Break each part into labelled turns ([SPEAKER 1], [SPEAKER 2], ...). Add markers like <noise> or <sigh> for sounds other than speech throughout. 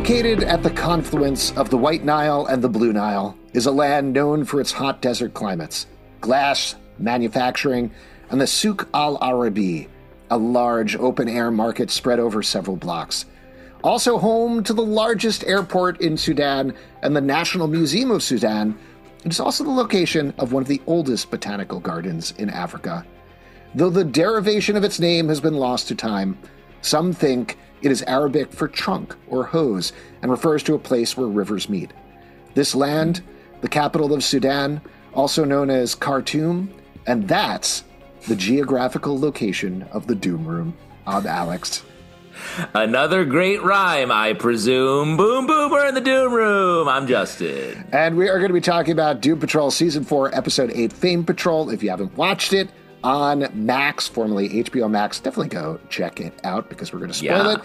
[SPEAKER 1] Located at the confluence of the White Nile and the Blue Nile is a land known for its hot desert climates, glass manufacturing, and the Souk al Arabi, a large open air market spread over several blocks. Also home to the largest airport in Sudan and the National Museum of Sudan, it is also the location of one of the oldest botanical gardens in Africa. Though the derivation of its name has been lost to time, some think it is Arabic for trunk or hose and refers to a place where rivers meet. This land, the capital of Sudan, also known as Khartoum, and that's the geographical location of the Doom Room. I'm Alex.
[SPEAKER 2] Another great rhyme, I presume. Boom, boom, we're in the Doom Room. I'm Justin.
[SPEAKER 1] And we are going to be talking about Doom Patrol Season 4, Episode 8, Fame Patrol. If you haven't watched it on Max, formerly HBO Max, definitely go check it out because we're going to spoil
[SPEAKER 2] Yeah.
[SPEAKER 1] it.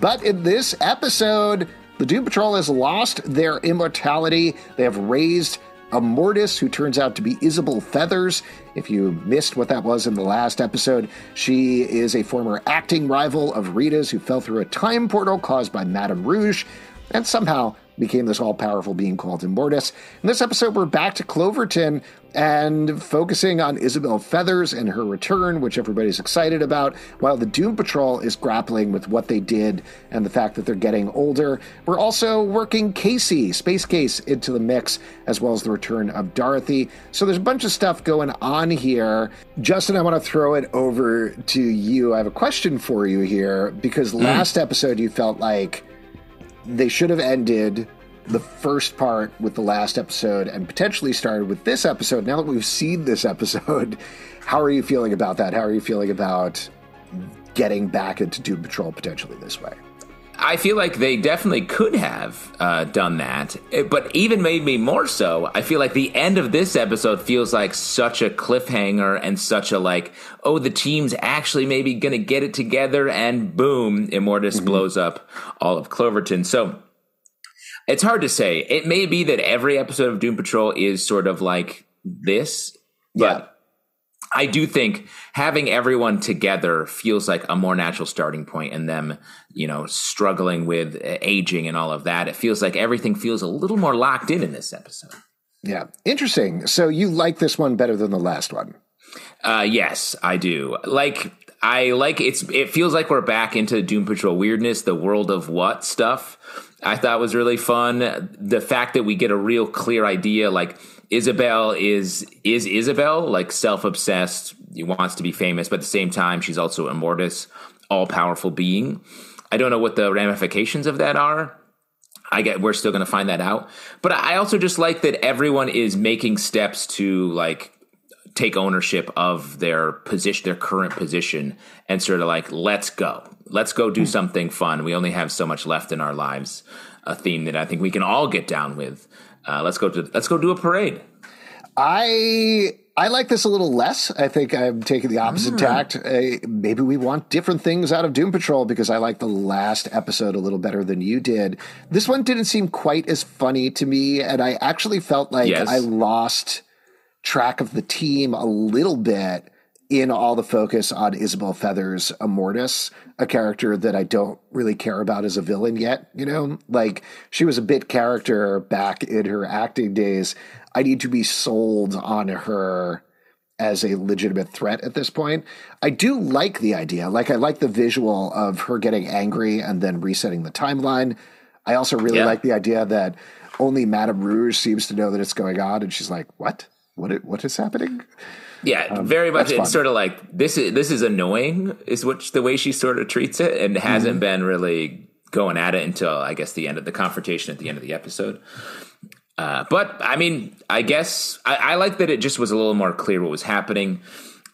[SPEAKER 1] But in this episode, the Doom Patrol has lost their immortality. They have raised Immortus who turns out to be Isabel Feathers. If you missed what that was in the last episode, she is a former acting rival of Rita's who fell through a time portal caused by Madame Rouge and somehow became this all powerful being called Immortus. In this episode, we're back to Cloverton and focusing on Isabel Feathers and her return, which everybody's excited about, while the Doom Patrol is grappling with what they did and the fact that they're getting older. We're also working Casey, Space Case, into the mix, as well as the return of Dorothy. So there's a bunch of stuff going on here. Justin, I want to throw it over to you. I have a question for you here because hmm. last episode you felt like they should have ended the first part with the last episode and potentially started with this episode. Now that we've seen this episode, <laughs> how are you feeling about that? How are you feeling about getting back into Doom Patrol potentially this way?
[SPEAKER 2] I feel like they definitely could have uh, done that, but even made me more so. I feel like the end of this episode feels like such a cliffhanger and such a like, oh, the team's actually maybe gonna get it together, and boom, Immortus blows up all of Cloverton. So it's hard to say. It may be that every episode of Doom Patrol is sort of like this, but. I do think having everyone together feels like a more natural starting point and them, you know, struggling with uh, aging and all of that. It feels like everything feels a little more locked in in this episode.
[SPEAKER 1] Yeah, interesting. So you like this one better than the last one?
[SPEAKER 2] Uh, yes, I do. Like, I like it's, it feels like we're back into Doom Patrol weirdness, the world of what stuff. I thought was really fun. The fact that we get a real clear idea, like Isabel is is Isabel, like self obsessed, wants to be famous, but at the same time she's also Immortus, all powerful being. I don't know what the ramifications of that are. I get we're still going to find that out. But I also just like that everyone is making steps to like take ownership of their position, their current position, and sort of like, let's go, let's go do hmm. something fun. We only have so much left in our lives. A theme that I think we can all get down with. Uh, let's go to let's go do a parade.
[SPEAKER 1] I I like this a little less. I think I'm taking the opposite tact. Uh, maybe we want different things out of Doom Patrol because I like the last episode a little better than you did. This one didn't seem quite as funny to me, and I actually felt like
[SPEAKER 2] Yes.
[SPEAKER 1] I lost track of the team a little bit in all the focus on Isabel Feathers Immortus, a character that I don't really care about as a villain yet. You know, like she was a bit character back in her acting days. I need to be sold on her as a legitimate threat at this point. I do like the idea. Like I like the visual of her getting angry and then resetting the timeline. I also really
[SPEAKER 2] Yeah.
[SPEAKER 1] like the idea that only Madame Rouge seems to know that it's going on, and she's like, "What? What? i- What is happening?"
[SPEAKER 2] Yeah, very much.
[SPEAKER 1] Um, that's fun.
[SPEAKER 2] It's sort of like this is this is annoying, is which the way she sort of treats it, and
[SPEAKER 1] Mm-hmm.
[SPEAKER 2] hasn't been really going at it until I guess the end of the confrontation at the end of the episode. Uh, but I mean, I guess I, I like that it just was a little more clear what was happening.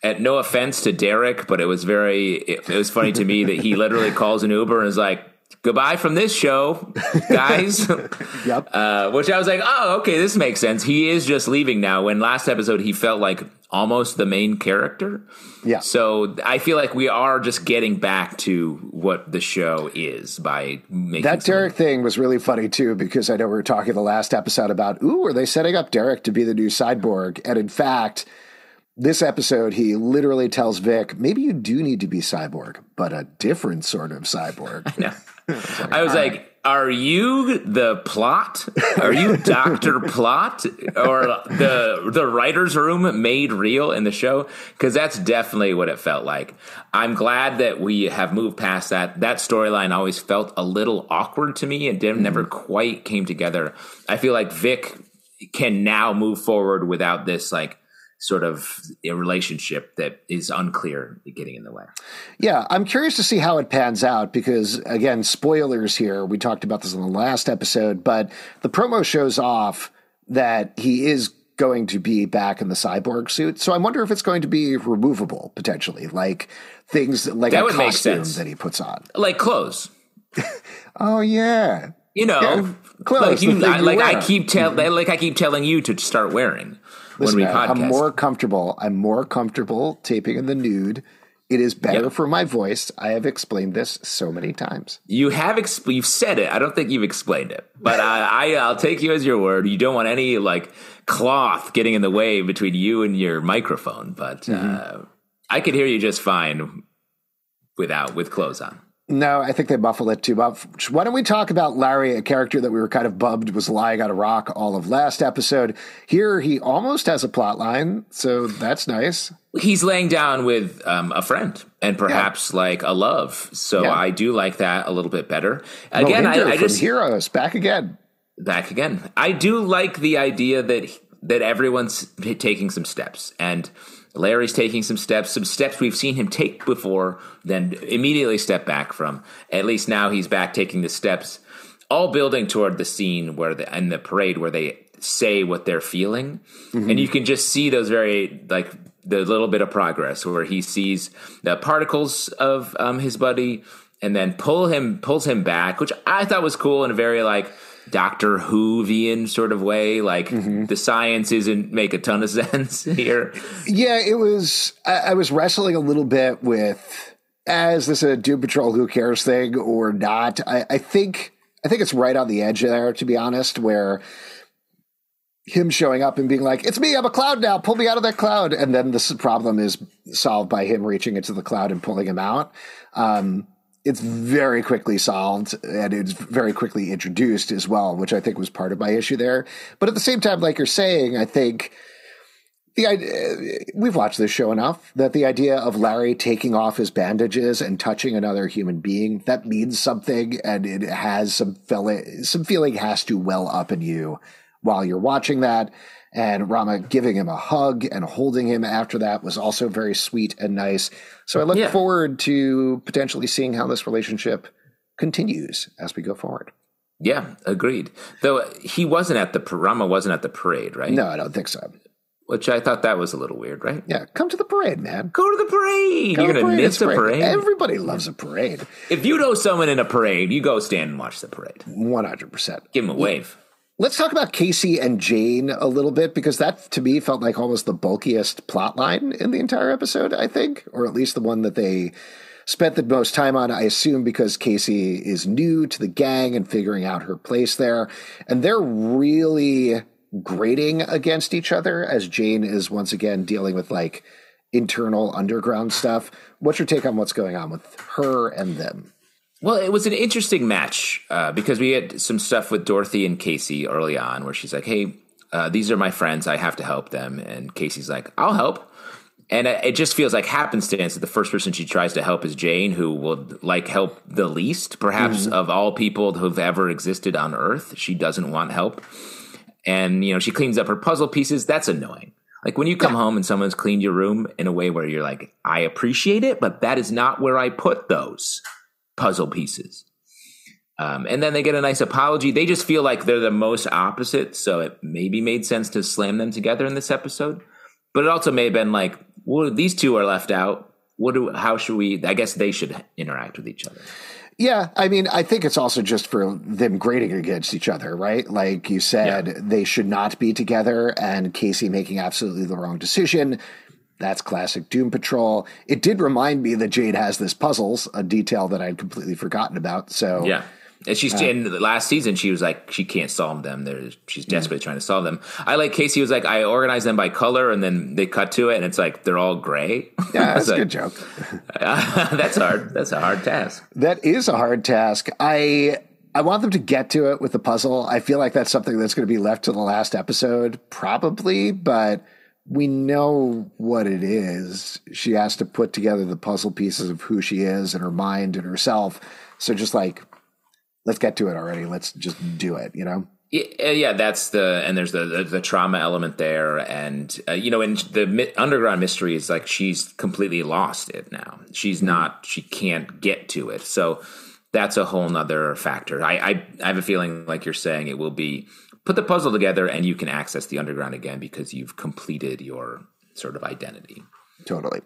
[SPEAKER 2] At no offense to Derek, but it was very it, it was funny to me that he literally calls an Uber and is like, "Goodbye from this show, guys." <laughs>
[SPEAKER 1] Yep.
[SPEAKER 2] Uh, which I was like, oh, okay, this makes sense. He is just leaving now. When last episode he felt like almost the main character.
[SPEAKER 1] Yeah.
[SPEAKER 2] So I feel like we are just getting back to what the show is by making
[SPEAKER 1] That
[SPEAKER 2] some-
[SPEAKER 1] Derek thing was really funny too, because I know we were talking the last episode about, ooh, are they setting up Derek to be the new cyborg? And in fact, this episode, he literally tells Vic, maybe you do need to be cyborg, but a different sort of cyborg. <laughs>
[SPEAKER 2] I was like, are you the plot? Are you Doctor <laughs> Plot or the the writers' room made real in the show? Because that's definitely what it felt like. I'm glad that we have moved past that. That storyline always felt a little awkward to me and didn't, hmm. never quite came together. I feel like Vic can now move forward without this like sort of a relationship that is unclear getting in the way.
[SPEAKER 1] Yeah, I'm curious to see how it pans out because, again, spoilers here. We talked about this in the last episode, but the promo shows off that he is going to be back in the cyborg suit. So I wonder if it's going to be removable potentially, like things like that a costume that he puts on,
[SPEAKER 2] like clothes. <laughs>
[SPEAKER 1] oh yeah,
[SPEAKER 2] you know, yeah, clothes. Like you, I, like I keep tell, mm-hmm. like I keep telling you to start wearing. Listen, man,
[SPEAKER 1] I'm more comfortable. I'm more comfortable taping in the nude. It is better yep. for my voice. I have explained this so many times.
[SPEAKER 2] You have exp- you've said it. I don't think you've explained it, but I, I I'll take you as your word. You don't want any like cloth getting in the way between you and your microphone, but mm-hmm. uh, I could hear you just fine without with clothes on.
[SPEAKER 1] No, I think they muffle it too much. Why don't we talk about Larry, a character that we were kind of bummed was lying on a rock all of last episode. Here, he almost has a plot line, so that's nice.
[SPEAKER 2] He's laying down with um, a friend and perhaps yeah. like a love. So yeah. I do like that a little bit better.
[SPEAKER 1] Again, I, I just heroes back again,
[SPEAKER 2] back again. I do like the idea that that everyone's taking some steps and Larry's taking some steps, some steps we've seen him take before, then immediately step back from. At least now he's back taking the steps, all building toward the scene where the and the parade where they say what they're feeling, mm-hmm. and you can just see those very like the little bit of progress where he sees the particles of um, his buddy and then pull him pulls him back, which I thought was cool and very like Doctor Whovian sort of way. Like mm-hmm. the science isn't make a ton of <laughs> sense here.
[SPEAKER 1] Yeah, it was. I, I was wrestling a little bit with as this a Doom Patrol Who Cares thing or not. I, I think I think it's right on the edge there, to be honest, where him showing up and being like, "It's me, I'm a cloud now. Pull me out of that cloud," and then this problem is solved by him reaching into the cloud and pulling him out. Um, it's very quickly solved and it's very quickly introduced as well, which I think was part of my issue there. But at the same time, like you're saying, I think the idea, we've watched this show enough that the idea of Larry taking off his bandages and touching another human being that means something, and it has some feeling. Some feeling has to well up in you while you're watching that and Rama giving him a hug and holding him after that was also very sweet and nice. So I look yeah. forward to potentially seeing how this relationship continues as we go forward.
[SPEAKER 2] Yeah, agreed. Though he wasn't at the Rama wasn't at the parade, right?
[SPEAKER 1] No, I don't think so.
[SPEAKER 2] Which I thought that was a little weird, right?
[SPEAKER 1] Yeah, come to the parade, man.
[SPEAKER 2] Go to the parade. Go You're going to miss a parade.
[SPEAKER 1] Everybody loves a parade.
[SPEAKER 2] If you know someone in a parade, you go stand and watch the parade.
[SPEAKER 1] One hundred percent.
[SPEAKER 2] Give him a wave.
[SPEAKER 1] Let's talk about Casey and Jane a little bit because that to me felt like almost the bulkiest plot line in the entire episode, I think, or at least the one that they spent the most time on, I assume, because Casey is new to the gang and figuring out her place there. And they're really grating against each other as Jane is once again dealing with like internal underground stuff. What's your take on what's going on with her and them?
[SPEAKER 2] Well, it was an interesting match uh, because we had some stuff with Dorothy and Casey early on where she's like, hey, uh, these are my friends. I have to help them. And Casey's like, I'll help. And it just feels like happenstance that the first person she tries to help is Jane, who will like help the least, perhaps mm-hmm. of all people who've ever existed on Earth. She doesn't want help. And, you know, she cleans up her puzzle pieces. That's annoying. Like when you come yeah. home and someone's cleaned your room in a way where you're like, I appreciate it, but that is not where I put those puzzle pieces. Um, and then they get a nice apology. They just feel like they're the most opposite, so it maybe made sense to slam them together in this episode. But it also may have been like, well, these two are left out. What do? How should we? I guess they should interact with each other.
[SPEAKER 1] Yeah, I mean, I think it's also just for them grading against each other, right? Like you said, yeah. they should not be together, and Casey making absolutely the wrong decision that's classic Doom Patrol. It did remind me that Jane has this puzzles, a detail that I'd completely forgotten about. So
[SPEAKER 2] yeah. And she's uh, in the last season. She was like, she can't solve them. They're, she's desperately yeah. trying to solve them. I like Casey was like, I organized them by color, and then they cut to it, and it's like they're all gray.
[SPEAKER 1] Yeah, <laughs> that's a good joke.
[SPEAKER 2] uh, <laughs> that's hard. That's a hard task.
[SPEAKER 1] That is a hard task. I I want them to get to it with the puzzle. I feel like that's something that's going to be left to the last episode, probably, but we know what it is. She has to put together the puzzle pieces of who she is and her mind and herself. So just like, let's get to it already. Let's just do it, you know?
[SPEAKER 2] Yeah, yeah, that's the and there's the the, the trauma element there, and uh, you know, and the mi- underground mystery is like she's completely lost it now. She's not, she can't get to it. So that's a whole nother factor. I, I I have a feeling like you're saying it will be put the puzzle together and you can access the underground again because you've completed your sort of identity.
[SPEAKER 1] Totally.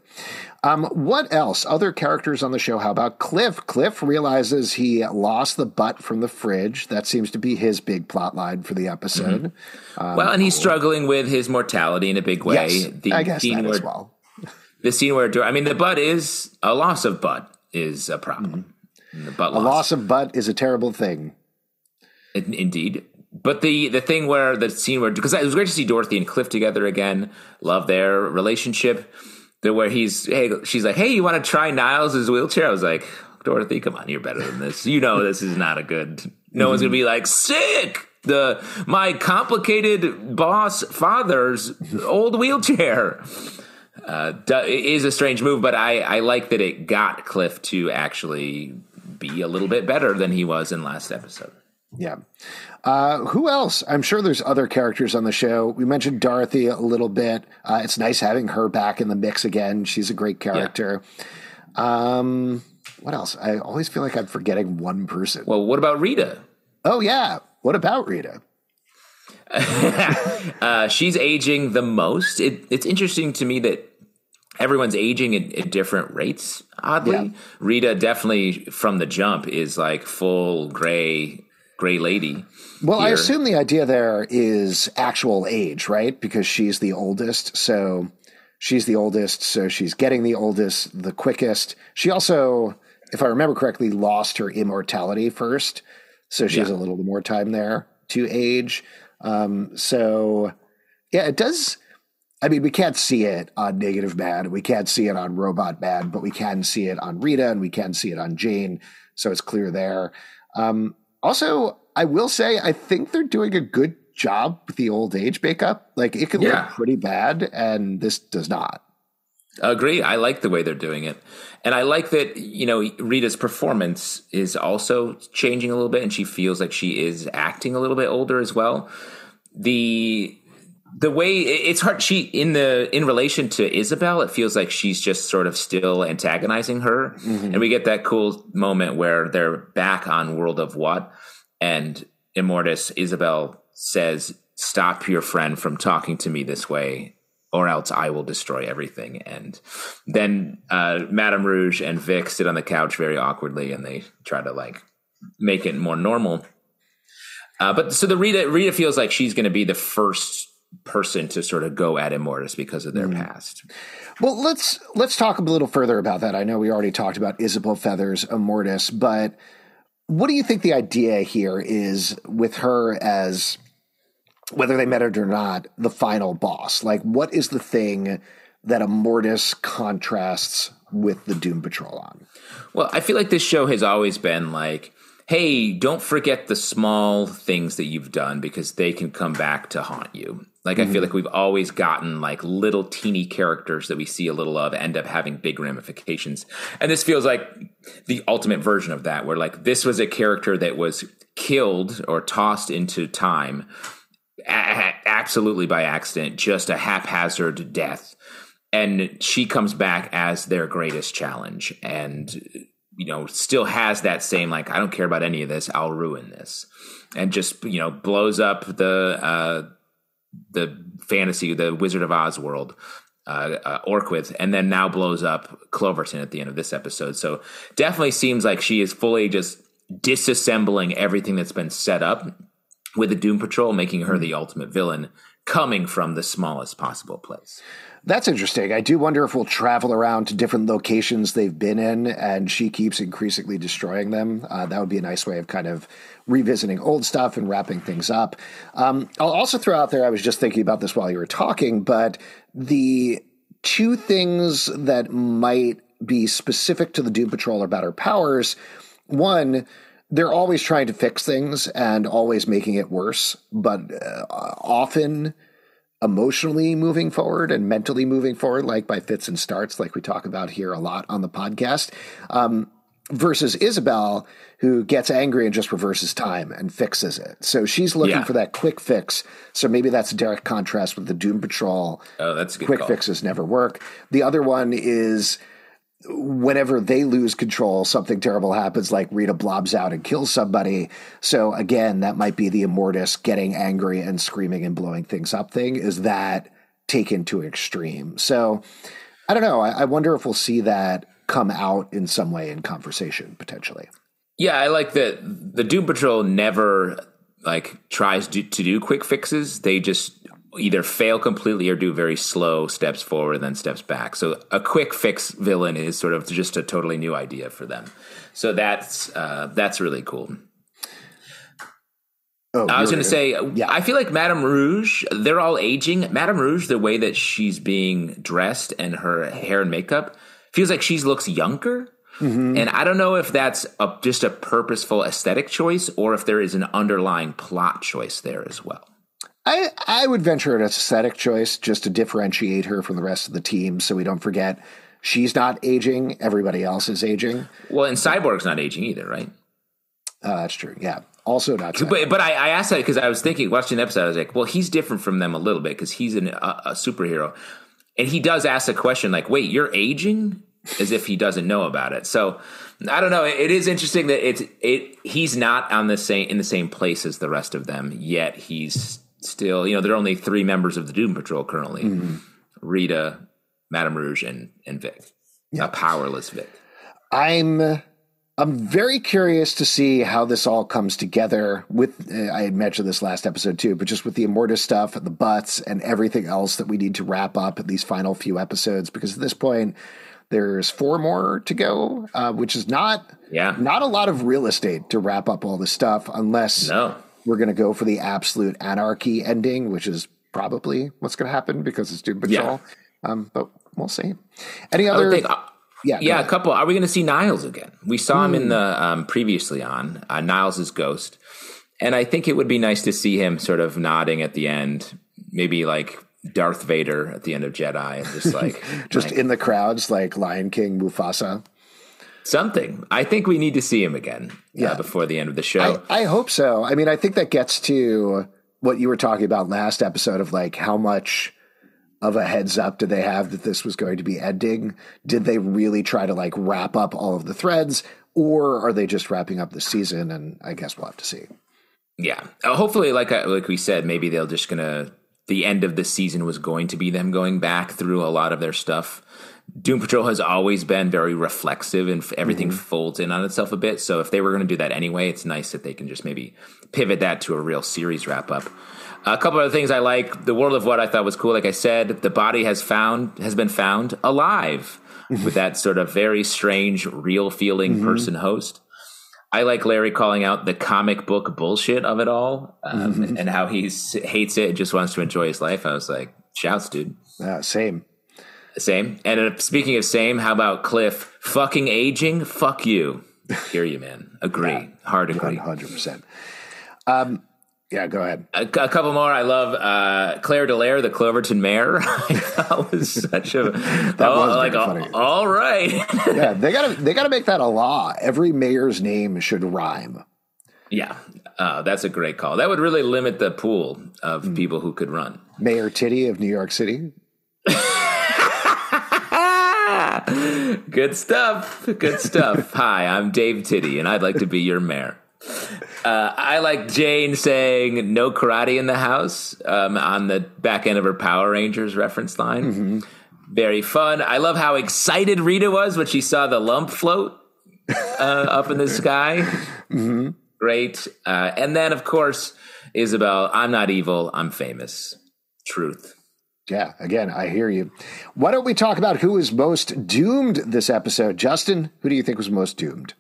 [SPEAKER 1] Um, what else? Other characters on the show. How about Cliff? Cliff realizes he lost the butt from the fridge. That seems to be his big plot line for the episode.
[SPEAKER 2] Mm-hmm. Um, well, and he's struggling with his mortality in a big way.
[SPEAKER 1] Yes, the I guess that where, as well.
[SPEAKER 2] The scene where, I mean, the butt is a loss of butt is a problem.
[SPEAKER 1] Mm-hmm. The butt loss. A loss of butt is a terrible thing.
[SPEAKER 2] Indeed. But the the thing where the scene where because it was great to see Dorothy and Cliff together again, love their relationship. The where he's hey she's like hey you want to try Niles' wheelchair? I was like Dorothy, come on, you're better than this. You know this is not a good. No mm-hmm. one's gonna be like sick. The my complicated boss father's old wheelchair. Uh, is a strange move, but I, I like that it got Cliff to actually be a little bit better than he was in last episode.
[SPEAKER 1] Yeah. Uh, who else? I'm sure there's other characters on the show. We mentioned Dorothy a little bit. Uh, it's nice having her back in the mix again. She's a great character. Yeah. Um, what else? I always feel like I'm forgetting one person.
[SPEAKER 2] Well, what about Rita?
[SPEAKER 1] Oh, yeah. What about Rita? <laughs>
[SPEAKER 2] uh, she's aging the most. It, it's interesting to me that everyone's aging at, at different rates. Oddly, yeah. Rita definitely from the jump is like full gray gray lady.
[SPEAKER 1] Well, here. I assume the idea there is actual age, right? Because she's the oldest. So she's the oldest. So she's getting the oldest the quickest. She also, if I remember correctly, lost her immortality first. So she yeah. has a little more time there to age. Um, so yeah, it does. I mean, we can't see it on Negative Man, we can't see it on Robot Man, but we can see it on Rita and we can see it on Jane. So it's clear there. Um, also, I will say, I think they're doing a good job with the old age makeup. Like it can yeah. look pretty bad, and this does not.
[SPEAKER 2] Agree. I like the way they're doing it. And I like that, you know, Rita's performance is also changing a little bit and she feels like she is acting a little bit older as well. The the way it's hard she in the in relation to Isabel it feels like she's just sort of still antagonizing her. Mm-hmm. and we get that cool moment where they're back on World of What and Immortus Isabel says stop your friend from talking to me this way or else I will destroy everything. And then uh, Madame Rouge and Vic sit on the couch very awkwardly and they try to like make it more normal. Uh, but so the Rita Rita feels like she's going to be the first person to sort of go at Immortus because of their mm. past.
[SPEAKER 1] Well, let's let's talk a little further about that. I know we already talked about Isabel Feathers Immortus, but what do you think the idea here is with her as whether they met it or not, the final boss? Like what is the thing that Immortus contrasts with the Doom Patrol on?
[SPEAKER 2] Well, I feel like this show has always been like hey, don't forget the small things that you've done because they can come back to haunt you. Like mm-hmm. I feel mm-hmm. like we've always gotten like little teeny characters that we see a little of end up having big ramifications. And this feels like the ultimate version of that where like this was a character that was killed or tossed into time a- absolutely by accident, just a haphazard death. And she comes back as their greatest challenge and you know still has that same like I don't care about any of this, I'll ruin this. And just, you know, blows up the uh the fantasy, the Wizard of Oz world, uh, uh, Orqwith, and then now blows up Cloverton at the end of this episode. So definitely seems like she is fully just disassembling everything that's been set up with the Doom Patrol, making her the ultimate villain, coming from the smallest possible place.
[SPEAKER 1] That's interesting. I do wonder if we'll travel around to different locations they've been in, and she keeps increasingly destroying them. Uh, that would be a nice way of kind of revisiting old stuff and wrapping things up. Um, I'll also throw out there, I was just thinking about this while you were talking, but the two things that might be specific to the Doom Patrol about her powers one, they're always trying to fix things and always making it worse, but uh, often emotionally moving forward and mentally moving forward, like by fits and starts, like we talk about here a lot on the podcast. Um, versus Isabel, who gets angry and just reverses time and fixes it. So she's looking
[SPEAKER 2] Yeah.
[SPEAKER 1] for that quick fix. So maybe that's a direct contrast with the Doom Patrol.
[SPEAKER 2] Oh, that's a good
[SPEAKER 1] quick
[SPEAKER 2] call.
[SPEAKER 1] fixes never work. The other one is whenever they lose control, something terrible happens, like Rita blobs out and kills somebody. So again, that might be the Immortus getting angry and screaming and blowing things up thing. Is that taken to extreme? So I don't know. I, I wonder if we'll see that come out in some way in conversation potentially.
[SPEAKER 2] Yeah, I like that the Doom Patrol never like tries to, to do quick fixes. They just either fail completely or do very slow steps forward and then steps back. So a quick fix villain is sort of just a totally new idea for them. So that's uh, that's really cool.
[SPEAKER 1] Oh,
[SPEAKER 2] I was going to say,
[SPEAKER 1] yeah.
[SPEAKER 2] I feel like Madame Rouge, they're all aging. Madame Rouge, the way that she's being dressed and her hair and makeup feels like she looks younger.
[SPEAKER 1] Mm-hmm.
[SPEAKER 2] And I don't know if that's a, just a purposeful aesthetic choice or if there is an underlying plot choice there as well.
[SPEAKER 1] I, I would venture an aesthetic choice just to differentiate her from the rest of the team so we don't forget she's not aging, everybody else is aging.
[SPEAKER 2] Well, and Cyborg's not aging either, right?
[SPEAKER 1] Uh, that's true. Yeah. Also not
[SPEAKER 2] But but I, I asked that because I was thinking, watching the episode, I was like, well, he's different from them a little bit because he's an, a, a superhero, and he does ask a question like, "Wait, you're aging?" As if he doesn't know about it. So I don't know. It, it is interesting that it's it. He's not on the same in the same place as the rest of them, yet he's still. You know, there are only three members of the Doom Patrol currently: Rita, Madame Rouge, and and Vic. A powerless Vic.
[SPEAKER 1] I'm I'm very curious to see how this all comes together. With uh, I had mentioned this last episode too, but just with the Immortus stuff, the butts, and everything else that we need to wrap up at these final few episodes. Because at this point, there's four more to go, uh, which is not
[SPEAKER 2] Yeah.
[SPEAKER 1] not a lot of real estate to wrap up all this stuff, unless
[SPEAKER 2] No.
[SPEAKER 1] We're going to go for the absolute anarchy ending, which is probably what's going to happen because it's Doom Patrol. Um, but we'll see. Any other?
[SPEAKER 2] think, uh,
[SPEAKER 1] yeah,
[SPEAKER 2] yeah, a couple. Are we going to see Niles again? We saw him in the um, previously on uh, Niles' ghost, and I think it would be nice to see him sort of nodding at the end, maybe like Darth Vader at the end of Jedi, and just like <laughs>
[SPEAKER 1] just
[SPEAKER 2] like
[SPEAKER 1] in the crowds like Lion King, Mufasa.
[SPEAKER 2] Something. I think we need to see him again
[SPEAKER 1] Yeah.
[SPEAKER 2] uh, before the end of the show.
[SPEAKER 1] I, I hope so. I mean, I think that gets to what you were talking about last episode of like how much of a heads up did they have that this was going to be ending? Did they really try to like wrap up all of the threads, or are they just wrapping up the season? And I guess we'll have to see.
[SPEAKER 2] Yeah, uh, hopefully, like I, like we said, maybe they'll just gonna. The end of the season was going to be them going back through a lot of their stuff. Doom Patrol has always been very reflexive, and everything folds in on itself a bit. So if they were going to do that anyway, it's nice that they can just maybe pivot that to a real series wrap up. A couple other things I like. The world of what I thought was cool. Like I said, the body has found has been found alive with that sort of very strange, real feeling person host. I like Larry calling out the comic book bullshit of it all um, and how he hates it and just wants to enjoy his life. I was like, shouts, dude.
[SPEAKER 1] Uh, same.
[SPEAKER 2] Same. And uh, speaking of same, how about Cliff? Fucking aging? Fuck you. Hear you, man. <laughs> Agree. Hard agree.
[SPEAKER 1] One hundred percent. Um, yeah, go ahead.
[SPEAKER 2] A, a couple more. I love uh, Claire Delaire, the Cloverton mayor. <laughs> that was such a <laughs> that
[SPEAKER 1] was
[SPEAKER 2] like
[SPEAKER 1] very
[SPEAKER 2] a-
[SPEAKER 1] funny.
[SPEAKER 2] all right.
[SPEAKER 1] Yeah, they gotta they gotta make that a law. Every mayor's name should rhyme.
[SPEAKER 2] yeah, uh, that's a great call. That would really limit the pool of people who could run.
[SPEAKER 1] Mayor Titty of New York City.
[SPEAKER 2] Good stuff. Good stuff. <laughs> Hi, I'm Dave Titty, and I'd like to be your mayor. Uh, I like Jane saying "no karate in the house" um, on the back end of her Power Rangers reference line. Very fun. I love how excited Rita was when she saw the lump float uh, up in the sky. Great. Uh, and then, of course, Isabel. I'm not evil. I'm famous. Truth.
[SPEAKER 1] Yeah, again, I hear you. Why don't we talk about who is most doomed this episode? Justin, who do you think was most doomed?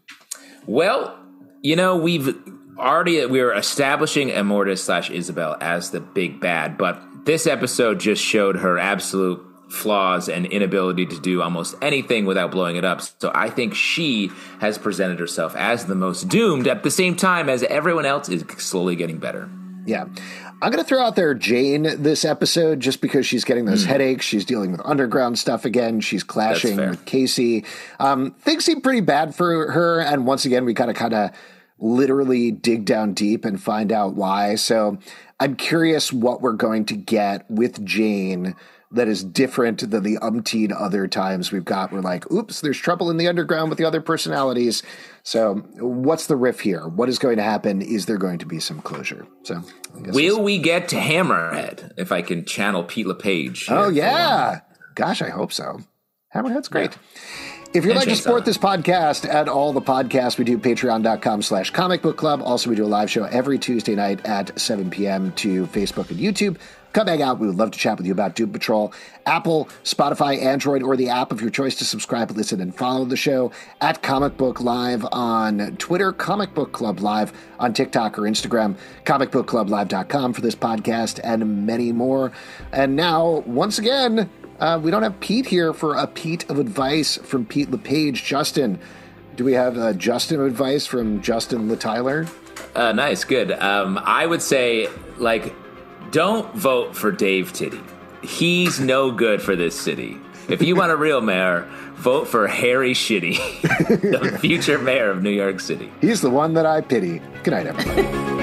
[SPEAKER 2] Well, you know, we've already we were establishing Immortus slash Isabel as the big bad, but this episode just showed her absolute flaws and inability to do almost anything without blowing it up. So I think she has presented herself as the most doomed at the same time as everyone else is slowly getting better.
[SPEAKER 1] Yeah. I'm going to throw out there Jane this episode just because she's getting those mm. headaches. She's dealing with underground stuff again. She's clashing with Casey. Um, things seem pretty bad for her. And once again, we got to kind of literally dig down deep and find out why. So I'm curious what we're going to get with Jane that is different than the umpteen other times we've got. We're like, oops, there's trouble in the underground with the other personalities. So, what's the riff here? What is going to happen? Is there going to be some closure? So,
[SPEAKER 2] will we get to Hammerhead if I can channel Pete LePage?
[SPEAKER 1] Oh yeah, gosh, I hope so. Hammerhead's great. Yeah. If you'd like to support this podcast and all the podcasts we do, patreon.com slash comic book club. Also, we do a live show every Tuesday night at 7 p.m. to Facebook and YouTube. Come hang out. We would love to chat with you about Doom Patrol. Apple, Spotify, Android, or the app of your choice to subscribe, listen, and follow the show at Comic Book Live on Twitter, Comic Book Club Live on TikTok or Instagram, comicbookclublive.com for this podcast, and many more. And now, once again, uh, we don't have Pete here for a Pete of advice from Pete LePage. Justin, do we have uh, Justin advice from Justin LeTyler?
[SPEAKER 2] Uh, nice, good. Um, I would say, like, don't vote for Dave Titty. He's no good for this city. If you want a real mayor, vote for Harry Shitty, <laughs> the future mayor of New York City.
[SPEAKER 1] He's the one that I pity. Good night, everybody. <laughs>